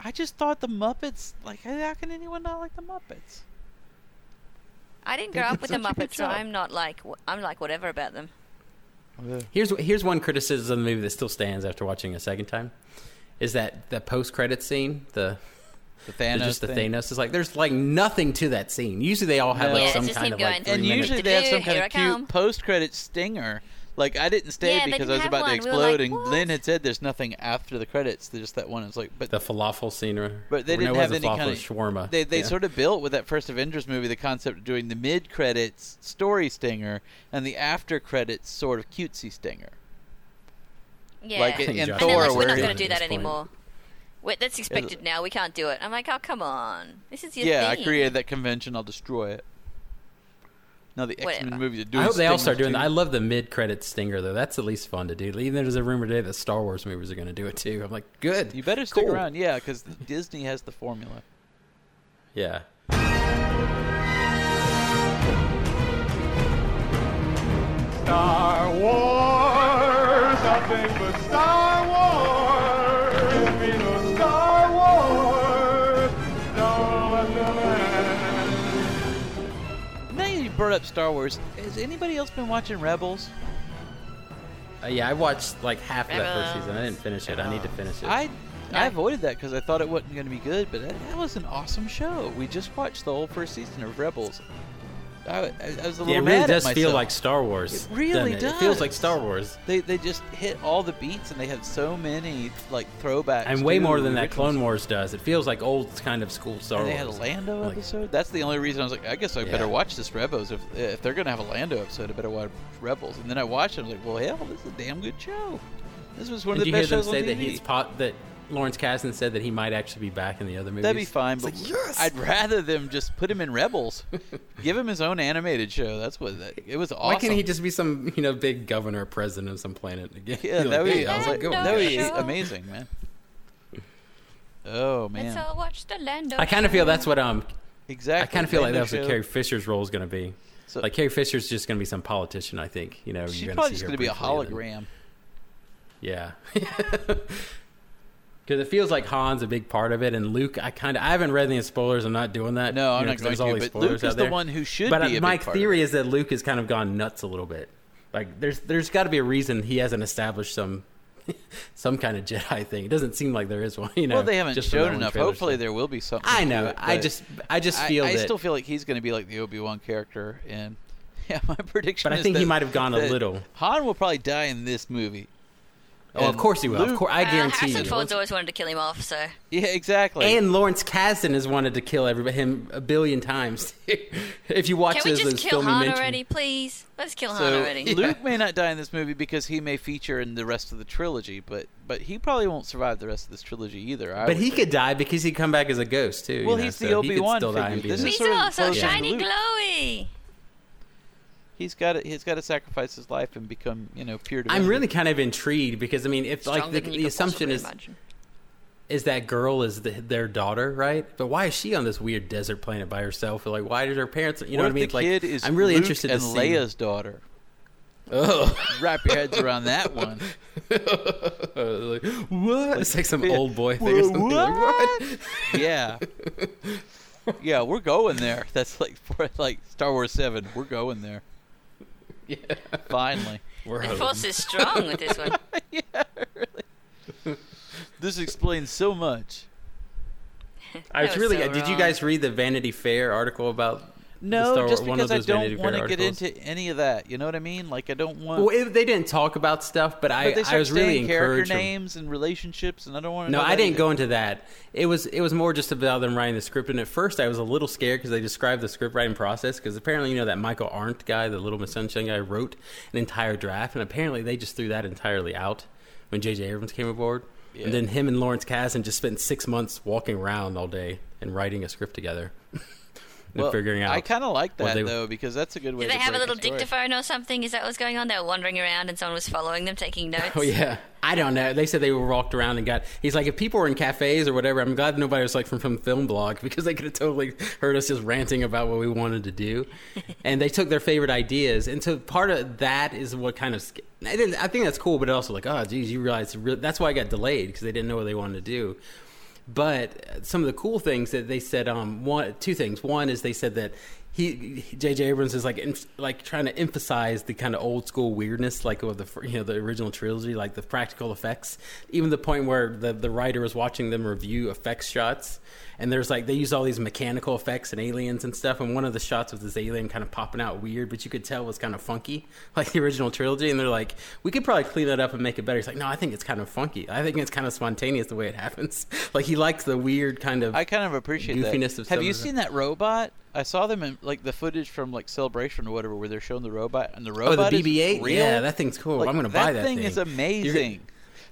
I just thought the Muppets. Like how can anyone not like the Muppets? I didn't grow did up with the such a good Muppets, so. I'm not like I'm like whatever about them. Here's here's one criticism of the movie that still stands after watching a second time, is that the post credit scene, the The There's Thanos just the thing. Thanos. It's like there's like nothing to that scene. Usually they all have No. like Yeah, some kind of like and usually they have some kind of cute post-credit stinger. Like I didn't stay Yeah, because I was have about to one. We explode, like, and "What?" Lynn had said there's nothing after the credits. There's just that one. It's like, but the falafel scene. Or, But they or didn't it have wasn't any falafel, kind of was shawarma. They they Yeah. sort of built with that first Avengers movie the concept of doing the mid credits story stinger and the after credits sort of cutesy stinger. Yeah. Like I in and Thor, like, we're not going to do that anymore. Wait, that's expected now. We can't do it. I'm like, oh come on, this is your yeah, thing. I created that convention. I'll destroy it. Now the X Men movies are doing. I hope they all start stingers, doing that. I love the mid credit stinger though. That's at least fun to do. Even there's a rumor today that Star Wars movies are going to do it too. I'm like, good. You better stick Cool. around, yeah, because Disney has the formula. Yeah. Star Wars, nothing but Star Wars. Be no Star Wars. No, no, no. Now you brought up Star Wars. Has anybody else been watching Rebels? Uh, yeah, I watched like half of that first season. I didn't finish it. I need to finish it. I I avoided that because I thought it wasn't going to be good, but that, that was an awesome show. We just watched the whole first season of Rebels. I, I, was a little yeah, it really does feel like Star Wars. It really doesn't it? It feels like. Star Wars. They they just hit all the beats and they have so many like throwbacks. And way more than that. Clone Wars does. It feels like old kind of school Star And they Wars. had a Lando Like- episode. That's the only reason I was like, I guess I better watch this Rebels. If if they're gonna have a Lando episode, I better watch Rebels. And then I watched it. I was like, well, hell, this is a damn good show. This was one Did of you the hear best them shows say on that he's pot that Lawrence Kasdan said that he might actually be back in the other movies? That'd be fine, It's but like, yes! I'd rather them just put him in Rebels. Give him his own animated show. That's what that, it was awesome. Why can't he just be some you know big governor president of some planet again? Yeah, Be that would be, "Hey, how's it Lando going, that would be amazing, man. Oh Let's man, all watch the Lando. I kind of feel that's what um exactly. I kind of feel like Lando that's what show. Carrie Fisher's role is going to be. So- like Carrie Fisher's just going to be some politician. I think you know. She's you're going probably see just her going to be a briefly and then- hologram. Yeah. Because it feels like Han's a big part of it, and Luke. I kind of I haven't read any spoilers. I'm not doing that. No, I'm know, not going to. But Luke is the one who should But be a my big part of theory is that Luke has kind of gone nuts a little bit. Like there's there's got to be a reason he hasn't established some some kind of Jedi thing. It doesn't seem like there is one. You know, Well, they haven't just enough. Hopefully, stuff. there will be something. I know. it, I just I just feel I, that. still feel like he's going to be like the Obi Wan character, and yeah, my prediction. But I think he might have gone a little. Han will probably die in this movie. Oh, of course he will. of course, I Well, guarantee Harrison you. Ford's always wanted to kill him off, so Yeah, exactly. And Lawrence Kasdan has wanted to kill everybody him a billion times. if you watch can we those, just those kill filmy Han mentions- already, please? Let's kill Han so already. Luke may not die in this movie because he may feature in the rest of the trilogy, but but he probably won't survive the rest of this trilogy either. I But he think. could die because he'd come back as a ghost too. Well, you know, he's so the he could Obi-Wan still die and figure. be This is He's sort of all so shiny Luke. glowy. He's got to he's got to sacrifice his life and become you know pure. I'm really kind of intrigued because I mean, if like the, the assumption is imagine. is that girl is the, their daughter, right? But why is she on this weird desert planet by herself? Like, why did her parents? You know what what I mean? if It's the like is I'm really Luke interested and to see. Leia's daughter. Ugh. Wrap your heads around that one. like, what? It's like some Yeah. old boy thing or something. Like, what? Yeah. Yeah, we're going there. That's like for like Star Wars Seven. We're going there. Yeah. Finally. We're The home. force is strong with this one. yeah, really. This explains so much. I was was really. so did you guys read the Vanity Fair article about? The No, Star just Wars- because I don't want to get into any of that. You know what I mean? Like I don't want. Well, it, they didn't talk about stuff, but, I, but they I was really character encouraged. from- names and relationships, and I don't want to. No, know I didn't either. go into that. It was it was more just about them writing the script. And at first, I was a little scared because they described the script writing process. Because apparently, you know that Michael Arndt guy, the Little Miss Sunshine guy, wrote an entire draft, and apparently they just threw that entirely out when J.J. Abrams came aboard. Yeah. And then him and Lawrence Kasdan just spent six months walking around all day and writing a script together. and Well, figuring out. I kind of like that they- though because that's a good way. To Did they to have a little story. dictaphone or something? Is that what's going on? They were wandering around and someone was following them, taking oh, notes. Oh yeah, I don't know. They said they walked around and got. He's like, if people were in cafes or whatever, I'm glad nobody was like from from film blog because they could have totally heard us just ranting about what we wanted to do, and they took their favorite ideas. And so part of that is what kind of. I, think that's cool, but also like, oh, geez, you realize re- that's why I got delayed because they didn't know what they wanted to do. But some of the cool things that they said, um, one, two things. One is they said that he J.J. Abrams is like like trying to emphasize the kind of old school weirdness, like of the you know the original trilogy, like the practical effects. Even the point where the the writer was watching them review effects shots, and there's like they use all these mechanical effects and aliens and stuff. And one of the shots was this alien kind of popping out weird, but you could tell was kind of funky, like the original trilogy. And they're like, we could probably clean that up and make it better. He's like, no, I think it's kind of funky. I think it's kind of spontaneous the way it happens. like he likes the weird kind of. I kind of appreciate that. goofiness of Have you of seen that robot? I saw them in like the footage from like Celebration or whatever, where they're showing the robot and the robot. Oh, the BB-8. real. Yeah, that thing's cool. Like, I'm gonna buy that thing. That thing. is amazing.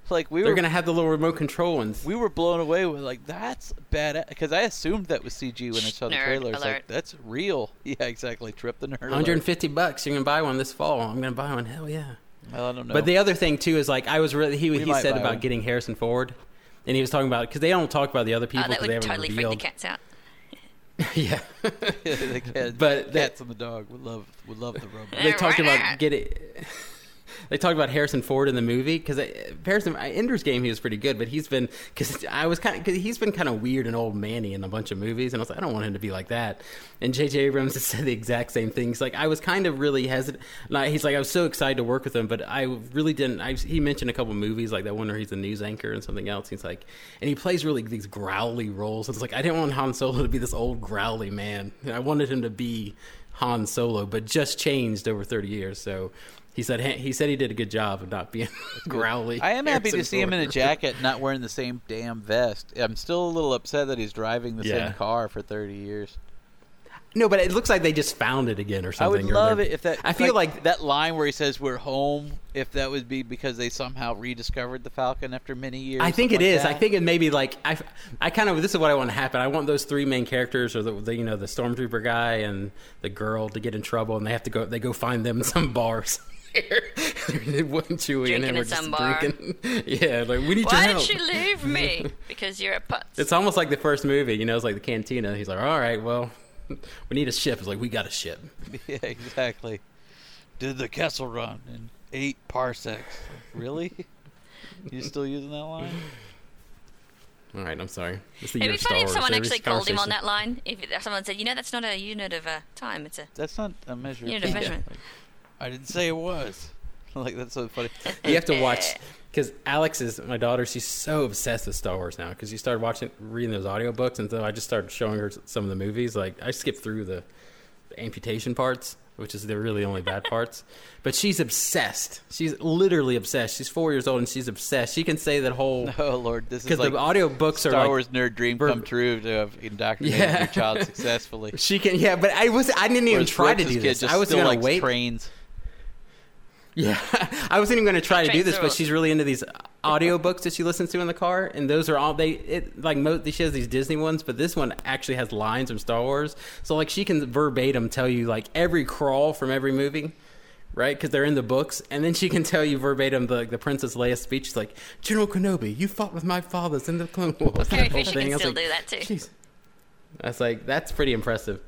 Like we They're were gonna have the little remote control ones. we were blown away with like that's bad because I assumed that was CG when I saw the Nerd trailer. It's alert. like that's real. Yeah, exactly. Trip the nerd. alert. 150 bucks. You're gonna buy one this fall. I'm gonna buy one. Hell yeah. Well, I don't know. But the other thing too is like I was really he We he said about one. getting Harrison Ford, and he was talking about because they don't talk about the other people Oh, that because they would haven't totally freak the cats out. yeah. the cat, But the- cats and the dog would love would love the robot. they talked about getting. They talked about Harrison Ford in the movie because Harrison uh, Ender's Game he was pretty good, but he's been because I was kind of he's been kind of weird and old manny in a bunch of movies, and I was like I don't want him to be like that. And J.J. Abrams has said the exact same thing. He's like I was kind of really hesitant. He's like I was so excited to work with him, but I really didn't. I, he mentioned a couple movies like that one where he's a news anchor and something else. He's like, and he plays really these growly roles. It's like I didn't want Han Solo to be this old growly man. I wanted him to be Han Solo, but just changed over 30 years. So he said he said he did a good job of not being growly. I am happy to see him in a jacket, not wearing the same damn vest. I'm still a little upset that he's driving the Yeah. same car for 30 years. No, but it looks like they just found it again or something. I would love it if that. I feel like, that line where he says "We're home." If that would be because they somehow rediscovered the Falcon after many years. I think it something is. like I think it may be like I. I kind of this is what I want to happen. I want those three main characters, or the, the you know the stormtrooper guy and the girl, to get in trouble, and they have to go. They go find them in some bars. Chewie and him Drinking are just bar. drinking. yeah, like we need your Why did you leave me? Because you're a putz. It's almost like the first movie, you know, it's like the cantina. He's like, all right, well, we need a ship. It's like, we got a ship. Yeah, exactly. Did the Kessel Run in eight parsecs? Really? you still using that line? All right, I'm sorry. It's the It'd be funny if someone actually called him on that line. If if someone said, you know, that's not a unit of uh, time. It's a That's not a measure. unit of measurement." time. Measurement. I didn't say it was. like that's so funny. You have to watch because Alex is my daughter. She's so obsessed with Star Wars now because she started watching, reading those audiobooks, and so I just started showing her some of the movies. Like I skipped through the amputation parts, which is the really only bad parts. But she's obsessed. She's literally obsessed. She's four years old and she's obsessed. She can say that whole Oh Lord, this is because like the audiobooks Star are like Wars nerd dream ver- come true to have indoctrinated Yeah. your child successfully. She can, yeah, but I was I didn't even Whereas try to Rex's do kid this. just I was still gonna wait. trains. Yeah, I wasn't even going to try to do this, but she's really into these audiobooks that she listens to in the car, and those are all they it like mo- she has these Disney ones, but this one actually has lines from Star Wars, so like she can verbatim tell you like every crawl from every movie. Right, because they're in the books, and then she can tell you verbatim the like, the Princess Leia speech. She's like, "General Kenobi, you fought with my fathers in the Clone Wars." Carrie That whole Fisher thing. can I still like, do that too. Jeez. That's like that's pretty impressive.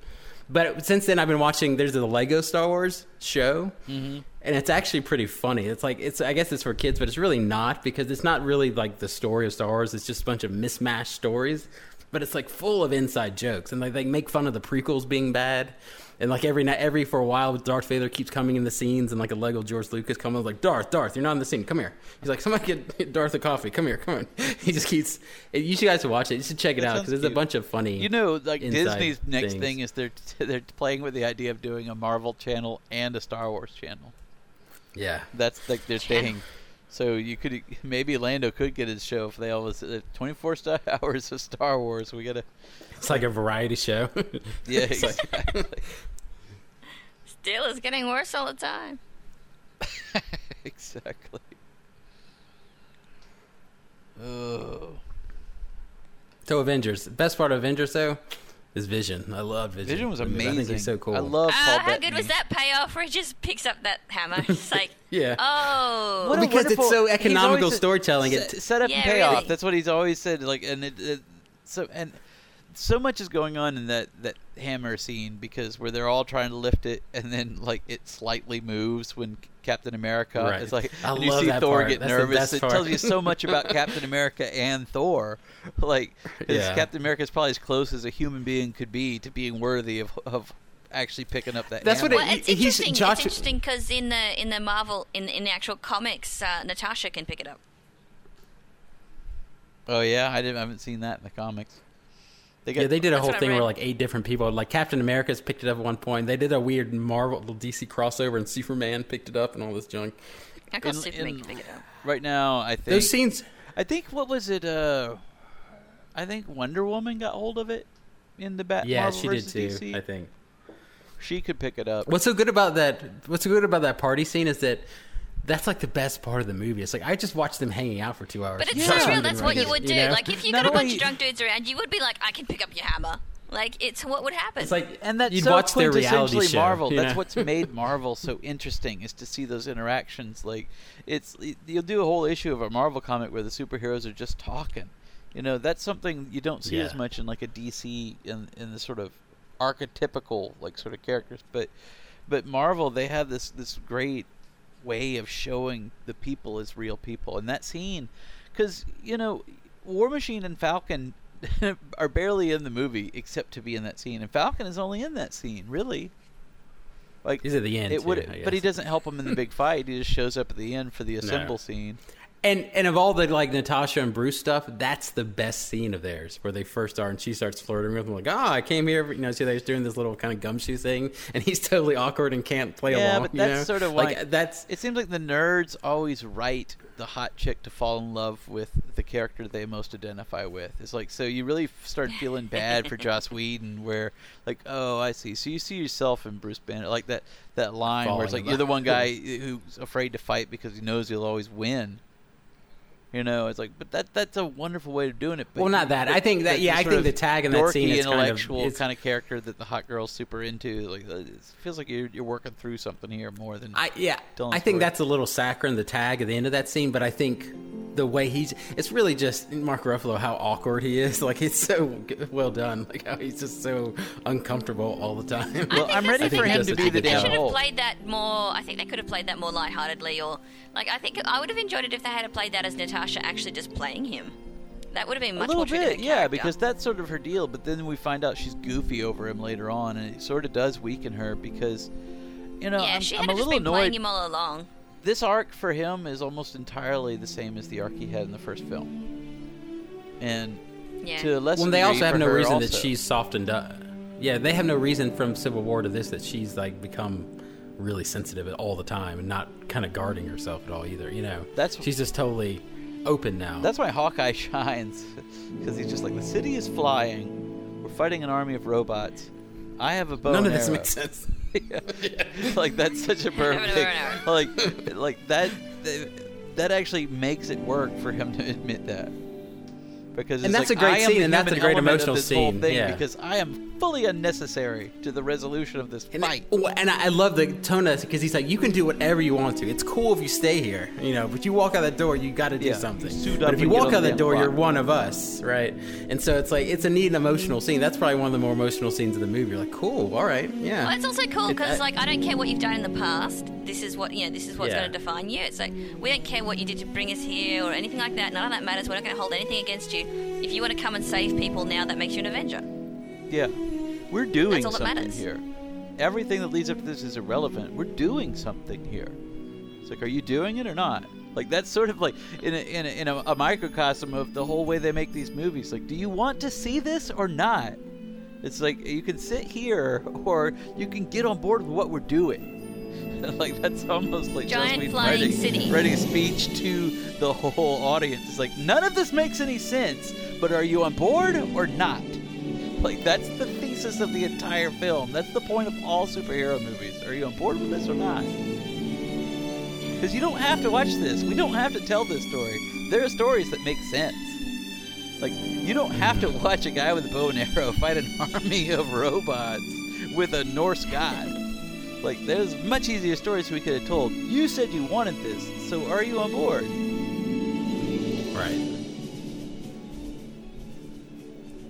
But since then, I've been watching. There's the Lego Star Wars show, mm-hmm. and it's actually pretty funny. It's like it's. I guess it's for kids, but it's really not because it's not really like the story of Star Wars. It's just a bunch of mismatched stories, but it's like full of inside jokes, and like they make fun of the prequels being bad. And like every night, every for a while, Darth Vader keeps coming in the scenes, and like a Lego George Lucas comes like, Darth, Darth, you're not in the scene. Come here. He's like, somebody get Darth a coffee. Come here, come on. He just keeps. You should guys should watch it. You should check it That out because there's a bunch of funny. You know, like Disney's next things. thing is they're they're playing with the idea of doing a Marvel channel and a Star Wars channel. yeah. That's like their thing. So you could maybe Lando could get his show if they always uh, 24 star hours of Star Wars. We gotta It's like a variety show. yeah exactly. Still is getting worse all the time. exactly. Oh, so Avengers. Best part of Avengers though is Vision. I love Vision. Vision was amazing. I amazing. think he's so cool. I love Paul Uh, how good was that payoff where he just picks up that hammer? It's like, Yeah. oh, What a Because it's wonderful- so he's economical always storytelling. Set, set up Yeah, and payoff. really. That's what he's always said. Like, and it, it so and so much is going on in that that hammer scene because where they're all trying to lift it and then like it slightly moves when Captain America Right. is like I and you see that Thor part. get That's nervous. It part. tells you so much about Captain America and Thor. Like Yeah. Captain America is probably as close as a human being could be to being worthy of of actually picking up that. That's what hammer. Well, He- it's he's- interesting. Josh- It's interesting because in the in the Marvel in in the actual comics, uh, Natasha can pick it up. Oh yeah, I didn't. I haven't seen that in the comics. They got, Yeah, they did a whole thing where like eight different people, like Captain America's picked it up at one point. They did a weird Marvel DC crossover, and Superman picked it up, and all this junk. I got In- Superman in- can pick it up. right now. I think Those scenes, I think what was it? Uh, I think Wonder Woman got hold of it in the Bat. yeah, Marvel she did too. DC. I think. She could pick it up. What's so good about that? What's so good about that party scene is that that's like the best part of the movie. It's like I just watched them hanging out for two hours. But it's Yeah. so real. That's what you would do. know? Like if you Not got a bunch of drunk dudes around, you would be like, I can pick up your hammer. Like it's what would happen. It's like and that's you'd so watch their reality quintessentially show. Marvel. That's know? what's made Marvel so interesting is to see those interactions. Like it's you'll do a whole issue of a Marvel comic where the superheroes are just talking. You know, that's something you don't see as much in like a DC in in the sort of archetypical like sort of characters, but but Marvel they have this this great way of showing the people as real people. And that scene cuz you know, War Machine and Falcon are barely in the movie except to be in that scene. And Falcon is only in that scene, really. Like He's at the end, It would, but he doesn't help him in the big fight. He just shows up at the end for the assemble scene. And and of all the like Natasha and Bruce stuff, that's the best scene of theirs where they first are and she starts flirting with him like, oh, I came here, you know, see they're doing this little kind of gumshoe thing, and he's totally awkward and can't play Yeah, along. but you that's know? sort of like why- that's It seems like the nerds always write the hot chick to fall in love with the character they most identify with. It's like so you really start feeling bad for Joss Whedon, where like, oh, I see. So you see yourself in Bruce Banner, like that that line where it's like you're the one guy who's afraid to fight because he knows he'll always win. You know, it's like, but that that's a wonderful way of doing it. But Well, not that. but- I think that- but yeah, the I think of the tag in that scene is kind of- intellectual kind of character that the hot girl's super into. Like, uh, it feels like you're you're working through something here more than I yeah, Dylan's I think story. that's a little saccharine the tag at the end of that scene, but I think the way he's it's really just Mark Ruffalo how awkward he is. Like it's so well done. Like how he's just so uncomfortable all the time. Well, I I'm ready for him to be the think they should have played that more. I think they could have played that more lightheartedly, or like I think I would have enjoyed it if they had played that as Natasha actually just playing him. That would have been A little more bit, yeah, character. because that's sort of her deal. But then we find out she's goofy over him later on, and it sort of does weaken her because, you know, yeah, I'm, she I'm had a just little been playing him all along. This arc for him is almost entirely the same as the arc he had in the first film, and Yeah. to a lesser when they also have no her reason that also. she's softened up. Yeah, they have no reason from Civil War to this that she's like become really sensitive all the time and not kind of guarding herself at all either. You know, That's- she's just totally open now. That's why Hawkeye shines, because he's just like the city is flying. We're fighting an army of robots. I have a bow None and of this arrow. makes sense. like that's such a perfect like like that that actually makes it work for him to admit that because And that's like, a great scene, and that's a great emotional scene, yeah. because I am fully unnecessary to the resolution of this And, fight. oh, and I I love the tone of because he's like, you can do whatever you want to. It's cool if you stay here, you know, but you walk out that door, you got to do Yeah, something. but if you walk out the that damn door, you're one of us, right? And so it's like it's a neat and emotional scene. That's probably one of the more emotional scenes of the movie. You're like, cool, all right, yeah. Well, it's also cool because I- like I don't care what you've done in the past. This is what you know. This is what's Yeah. going to define you. It's like we don't care what you did to bring us here or anything like that. None of that matters. We're not going to hold anything against you. If you want to come and save people now, that makes you an Avenger. Yeah, we're doing something here. Everything that leads up to this is irrelevant. We're doing something here. It's like, are you doing it or not? Like that's sort of like in a, in a, in a, a microcosm of the whole way they make these movies. Like, do you want to see this or not? It's like you can sit here or you can get on board with what we're doing. like that's almost like Giant Joss flying writing, city. writing a speech to the whole audience. It's like none of this makes any sense, but are you on board or not? Like that's the thesis of the entire film. That's the point of all superhero movies. Are you on board with this or not? Because you don't have to watch this. We don't have to tell this story. There are stories that make sense. Like you don't have to watch a guy with a bow and arrow fight an army of robots with a Norse god. Like there's much easier stories we could have told. You said you wanted this, so are you on board? right.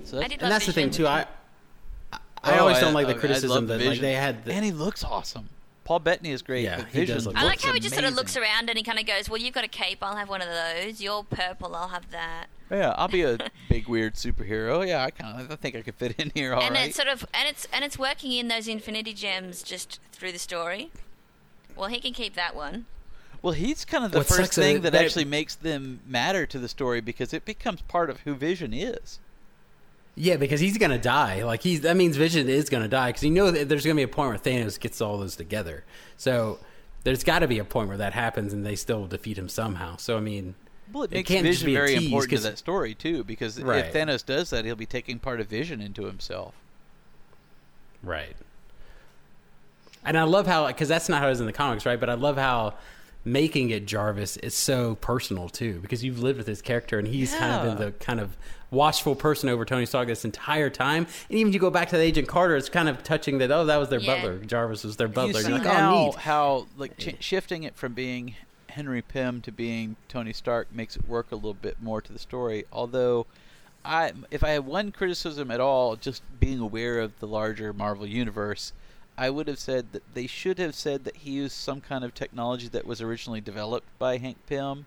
So I did And that's the thing too. I I, I Oh, always don't like the I criticism that like they had. The, and he looks awesome. Paul Bettany is great. Yeah, but he does Vision look I like how he just sort of looks around and he kind of goes, "Well, you've got a cape. I'll have one of those. You're purple. I'll have that." Yeah, I'll be a big weird superhero. Oh, yeah, I kind of I think I could fit in here all right. and it's sort of and it's and it's working in those Infinity Gems just through the story. Well, he can keep that one. Well, he's kind of the What first thing that that- actually makes them matter to the story because it becomes part of who Vision is. Yeah, because he's gonna die. Like he's that means Vision is gonna die because you know that there's gonna be a point where Thanos gets all those together. So there's got to be a point where that happens and they still defeat him somehow. So I mean, Well, it It makes Vision very important to that story too, because Right. if Thanos does that, he'll be taking part of Vision into himself. right. And I love how because that's not how it is in the comics, right? But I love how making it Jarvis is so personal too because you've lived with his character and he's kind of been the kind of watchful person over Tony Stark this entire time. And even if you go back to the Agent Carter, it's kind of touching that oh that was their Yeah. butler. Jarvis was their butler. see You're like, oh, how oh neat. how like ch- shifting it from being Henry Pym to being Tony Stark makes it work a little bit more to the story. Although, I if I had one criticism at all, just being aware of the larger Marvel universe, I would have said that they should have said that he used some kind of technology that was originally developed by Hank Pym,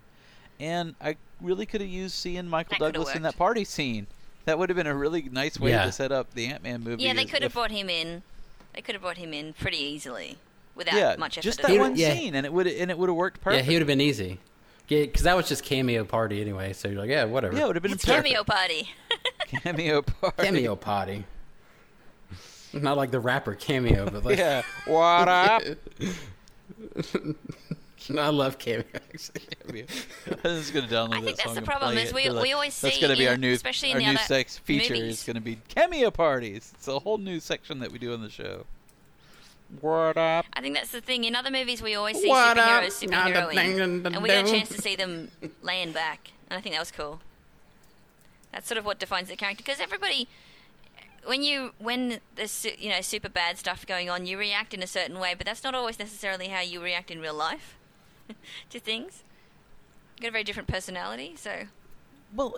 and I really could have used seeing Michael That Douglas in that party scene. That would have been a really nice way Yeah. to set up the Ant Man movie. Yeah, they could have if- brought him in. They could have brought him in pretty easily without yeah, much effort. just that one Yeah. scene, and it would and it would have worked Yeah, he would have been easy. Yeah, because that was just cameo party anyway. So you're like, yeah, whatever. Yeah, it would have been It's perfect. cameo party. cameo party. cameo party. Not like the rapper cameo, but like Yeah. What up? I love cameo. Actually. I'm just gonna download I that think that's song the problem is we- They're we always That's see gonna be our new especially in our the new other sex feature movies. is gonna be cameo parties. It's a whole new section that we do on the show. What up? I think that's the thing. In other movies, we always see What superheroes, Now the superheroines, thing and we get a chance to see them laying back, and I think that was cool. That's sort of what defines the character because everybody, when you when there's you know super bad stuff going on, you react in a certain way, but that's not always necessarily how you react in real life to things. You got a very different personality, so Well,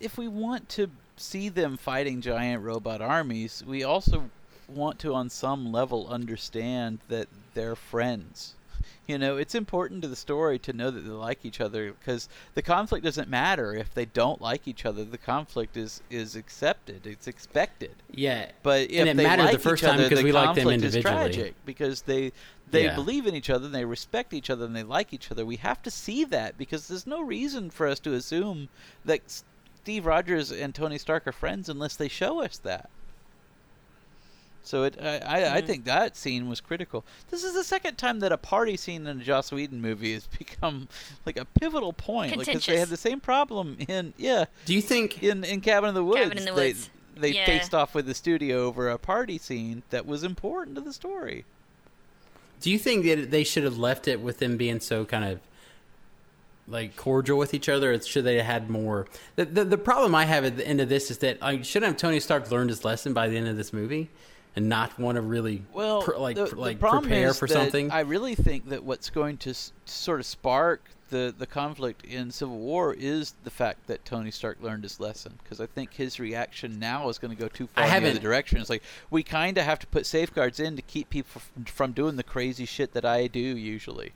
if we want to see them fighting giant robot armies, we also want to, on some level, understand that they're friends. You know, it's important to the story to know that they like each other because the conflict doesn't matter if they don't like each other. The conflict is is accepted. It's expected. Yeah, But if and it they mattered like the first each time other, because the we liked them conflict is individually. tragic because they they Yeah. believe in each other and they respect each other and they like each other. We have to see that because there's no reason for us to assume that Steve Rogers and Tony Stark are friends unless they show us that. So it, I, I, I think that scene was critical. This is the second time that a party scene in a Joss Whedon movie has become like a pivotal point, because they had the same problem in yeah Do you think? in in Cabin in the Woods. Cabin in the they, Woods. They Yeah. faced off with the studio over a party scene that was important to the story. Do you think that they should have left it with them being so kind of like cordial with each other? Or should they have had more? The, the the problem I have at the end of this is that like shouldn't have Tony Stark learned his lesson by the end of this movie and not want to really Well, pr- like the, pr- like problem prepare for something? I really think that what's going to s- sort of spark the the conflict in Civil War is the fact that Tony Stark learned his lesson. Because I think his reaction now is going to go too far in the other direction. It's like we kind of have to put safeguards in to keep people from, from doing the crazy shit that I do usually.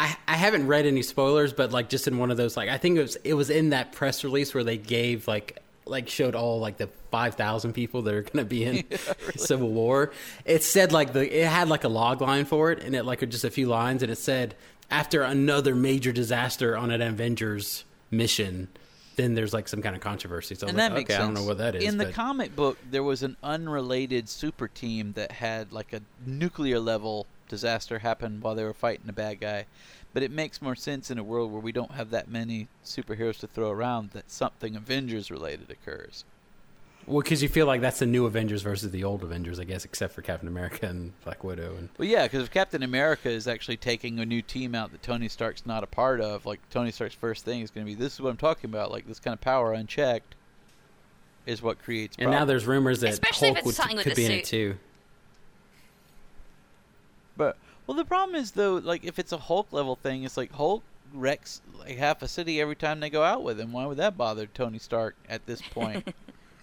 I, I haven't read any spoilers, but like just in one of those, like I think it was it was in that press release where they gave like like showed all like the five thousand people that are going to be in Civil War. It said like the it had like a log line for it, and it like just a few lines, and it said after another major disaster on an Avengers mission, then there's like some kind of controversy. So and like, that makes okay, sense. I don't know what that is. In the but- comic book, there was an unrelated super team that had like a nuclear level disaster happen while they were fighting a bad guy. But it makes more sense in a world where we don't have that many superheroes to throw around that something Avengers related occurs. well, because you feel like that's the new Avengers versus the old Avengers, I guess, except for Captain America and Black Widow and. Well, yeah, because if Captain America is actually taking a new team out that Tony Stark's not a part of, like Tony Stark's first thing is going to be, "This is what I'm talking about. Like this kind of power unchecked is what creates." And now there's rumors that Especially Hulk would, could the be in it too. But well, the problem is though, like if it's a Hulk level thing, it's like Hulk wrecks like half a city every time they go out with him. Why would that bother Tony Stark at this point?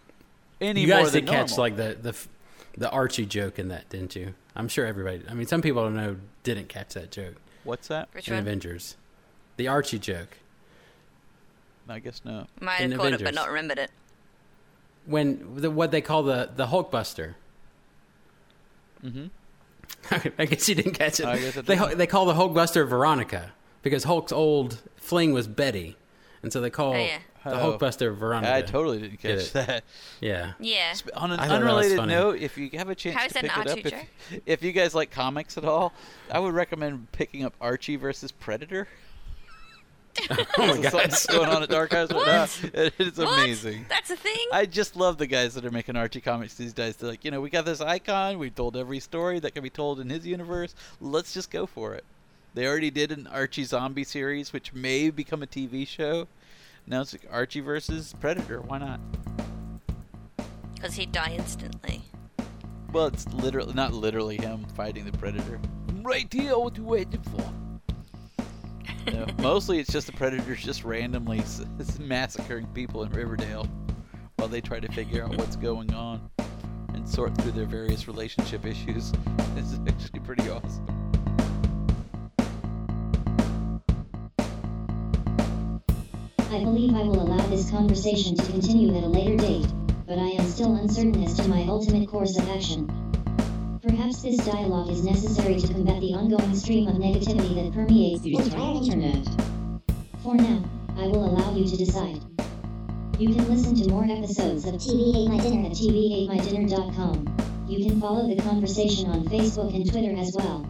Any you more guys than did catch normal. like the the the Archie joke in that, didn't you? I'm sure everybody. I mean, some people I know didn't catch that joke what's that? which in one? Avengers. The Archie joke. I guess no. Might In have caught it, but not remembered it. when the, what they call the the Hulkbuster. Mhm. I guess you didn't catch it. I guess I they didn't. they call the Hulkbuster Veronica because Hulk's old fling was Betty, and so they call Oh, yeah. the Oh. Hulkbuster Veronica. I totally didn't catch it. that. Yeah. Yeah. On an I thought that was unrelated funny. note, if you have a chance How is to pick it up, if, if you guys like comics at all, I would recommend picking up Archie versus Predator. Oh my god. what's going on at Dark right now. It is What? amazing. That's a thing? I just love the guys that are making Archie comics these days. They're like, you know, we got this icon. We told every story that can be told in his universe. Let's just go for it. They already did an Archie zombie series, which may become a TV show. Now it's like Archie versus Predator. Why not? Because he'd die instantly. Well, it's literally not literally him fighting the Predator. Right here, what you waiting for? No, mostly it's just the Predators just randomly massacring people in Riverdale while they try to figure out what's going on and sort through their various relationship issues. It's actually pretty awesome. I believe I will allow this conversation to continue at a later date, but I am still uncertain as to my ultimate course of action. Perhaps this dialogue is necessary to combat the ongoing stream of negativity that permeates the entire internet. For now, I will allow you to decide. You can listen to more episodes of TV Ate My Dinner at tv8mydinner.com. You can follow the conversation on Facebook and Twitter as well.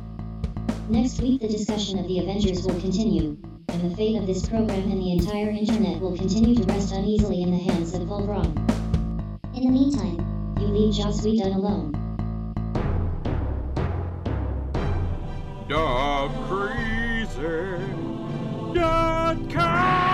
Next week, the discussion of the Avengers will continue, and the fate of this program and the entire internet will continue to rest uneasily in the hands of Vul-Vron. In the meantime, you leave Joss Whedon alone. dogcrazy.com.